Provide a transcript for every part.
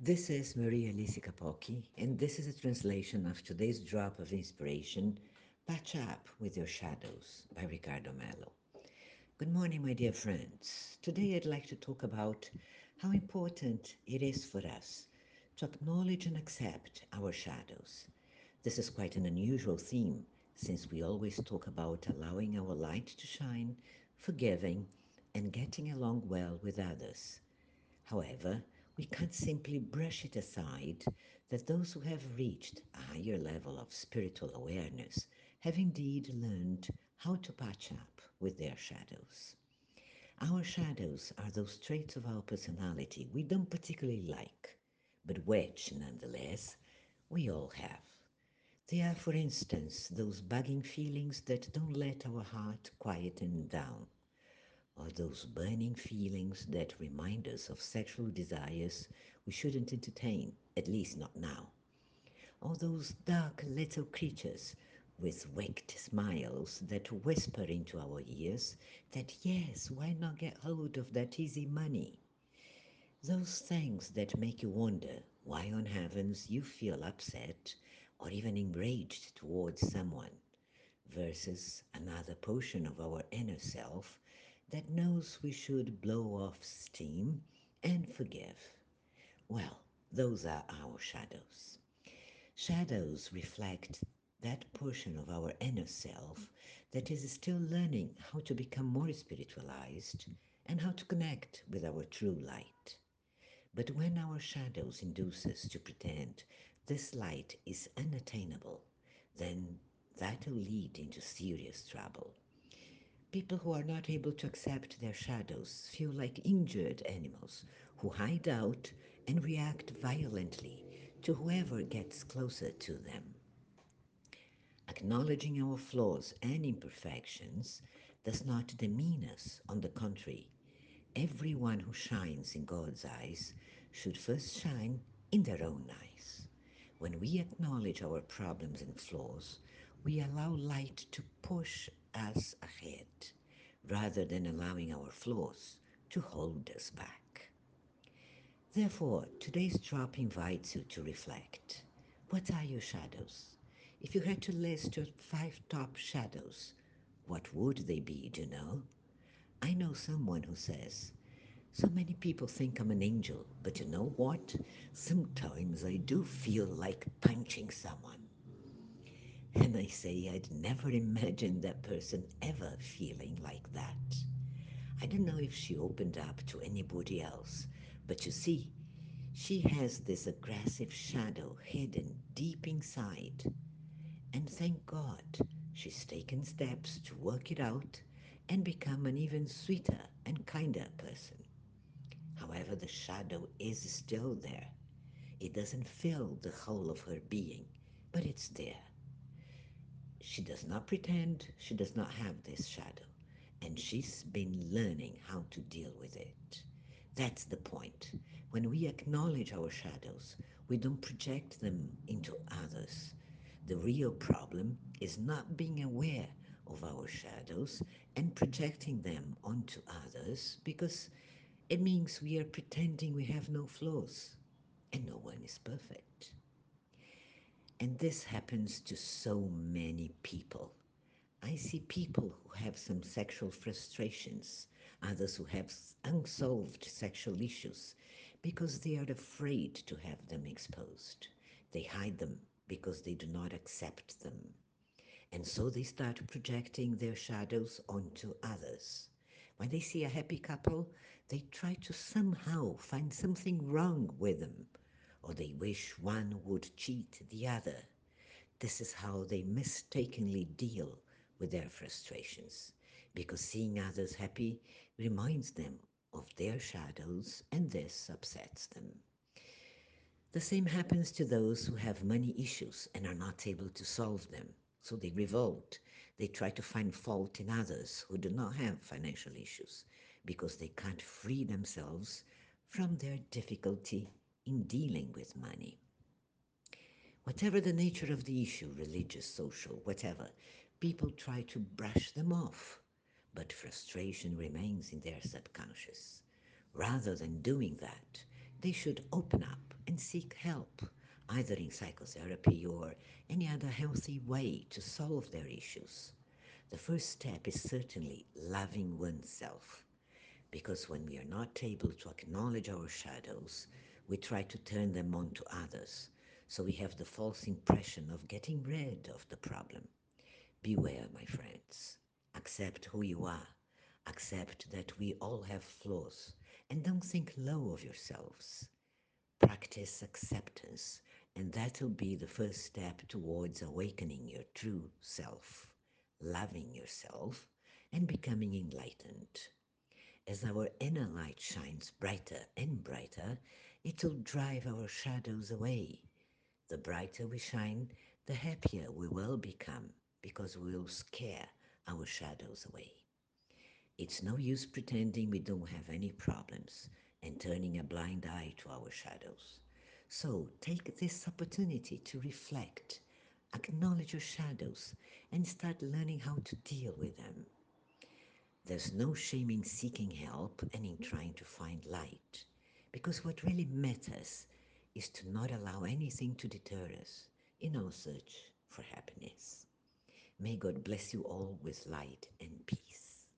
This is Maria Lisi Capocchi, and this is a translation of today's drop of inspiration, Patch Up with Your Shadows by Ricardo Mello. Good morning, my dear friends. Today I'd like to talk about how important it is for us to acknowledge and accept our shadows. This is quite an unusual theme since we always talk about allowing our light to shine, forgiving, and getting along well with others. However, we can't simply brush it aside that those who have reached a higher level of spiritual awareness have indeed learned how to patch up with their shadows. Our shadows are those traits of our personality we don't particularly like, but which, nonetheless, we all have. They are, for instance, those bugging feelings that don't let our heart quieten down, or those burning feelings that remind us of sexual desires we shouldn't entertain, at least not now, or those dark little creatures with wicked smiles that whisper into our ears that yes, why not get hold of that easy money? Those things that make you wonder why on heavens you feel upset or even enraged towards someone, versus another portion of our inner self that knows we should blow off steam and forgive. Well, those are our shadows. Shadows reflect that portion of our inner self that is still learning how to become more spiritualized and how to connect with our true light. But when our shadows induce us to pretend this light is unattainable, then that will lead into serious trouble. People who are not able to accept their shadows feel like injured animals who hide out and react violently to whoever gets closer to them. Acknowledging our flaws and imperfections does not demean us, on the contrary. Everyone who shines in God's eyes should first shine in their own eyes. When we acknowledge our problems and flaws, we allow light to push us ahead rather than allowing our flaws to hold us back. Therefore, today's drop invites you to reflect. What are your shadows? If you had to list your five top shadows, what would they be, do you know? I know someone who says, so many people think I'm an angel, but you know what? Sometimes I do feel like punching someone. And I say I'd never imagined that person ever feeling like that. I don't know if she opened up to anybody else, but you see, she has this aggressive shadow hidden deep inside. And thank God she's taken steps to work it out and become an even sweeter and kinder person. However, the shadow is still there. It doesn't fill the whole of her being, but it's there. She does not pretend she does not have this shadow, and she's been learning how to deal with it. That's the point. When we acknowledge our shadows, we don't project them into others. The real problem is not being aware of our shadows and projecting them onto others because it means we are pretending we have no flaws and no one is perfect. And this happens to so many people. I see people who have some sexual frustrations, others who have unsolved sexual issues because they are afraid to have them exposed. They hide them because they do not accept them. And so they start projecting their shadows onto others. When they see a happy couple, they try to somehow find something wrong with them or they wish one would cheat the other. This is how they mistakenly deal with their frustrations, because seeing others happy reminds them of their shadows and this upsets them. The same happens to those who have money issues and are not able to solve them, so they revolt. They try to find fault in others who do not have financial issues because they can't free themselves from their difficulty in dealing with money. Whatever the nature of the issue, religious, social, whatever, people try to brush them off, but frustration remains in their subconscious. Rather than doing that, they should open up and seek help, either in psychotherapy or any other healthy way to solve their issues. The first step is certainly loving oneself. Because when we are not able to acknowledge our shadows, we try to turn them on to others. So we have the false impression of getting rid of the problem. Beware, my friends. Accept who you are. Accept that we all have flaws. And don't think low of yourselves. Practice acceptance, and that'll be the first step towards awakening your true self, loving yourself, and becoming enlightened. As our inner light shines brighter and brighter, it'll drive our shadows away. The brighter we shine, the happier we will become because we'll scare our shadows away. It's no use pretending we don't have any problems and turning a blind eye to our shadows. So take this opportunity to reflect, acknowledge your shadows, and start learning how to deal with them. There's no shame in seeking help and in trying to find light, because what really matters is to not allow anything to deter us in our search for happiness. May God bless you all with light and peace.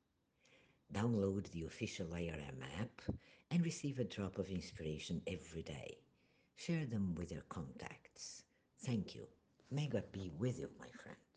Download the official ARM app and receive a drop of inspiration every day. Share them with your contacts. Thank you. May God be with you, my friend.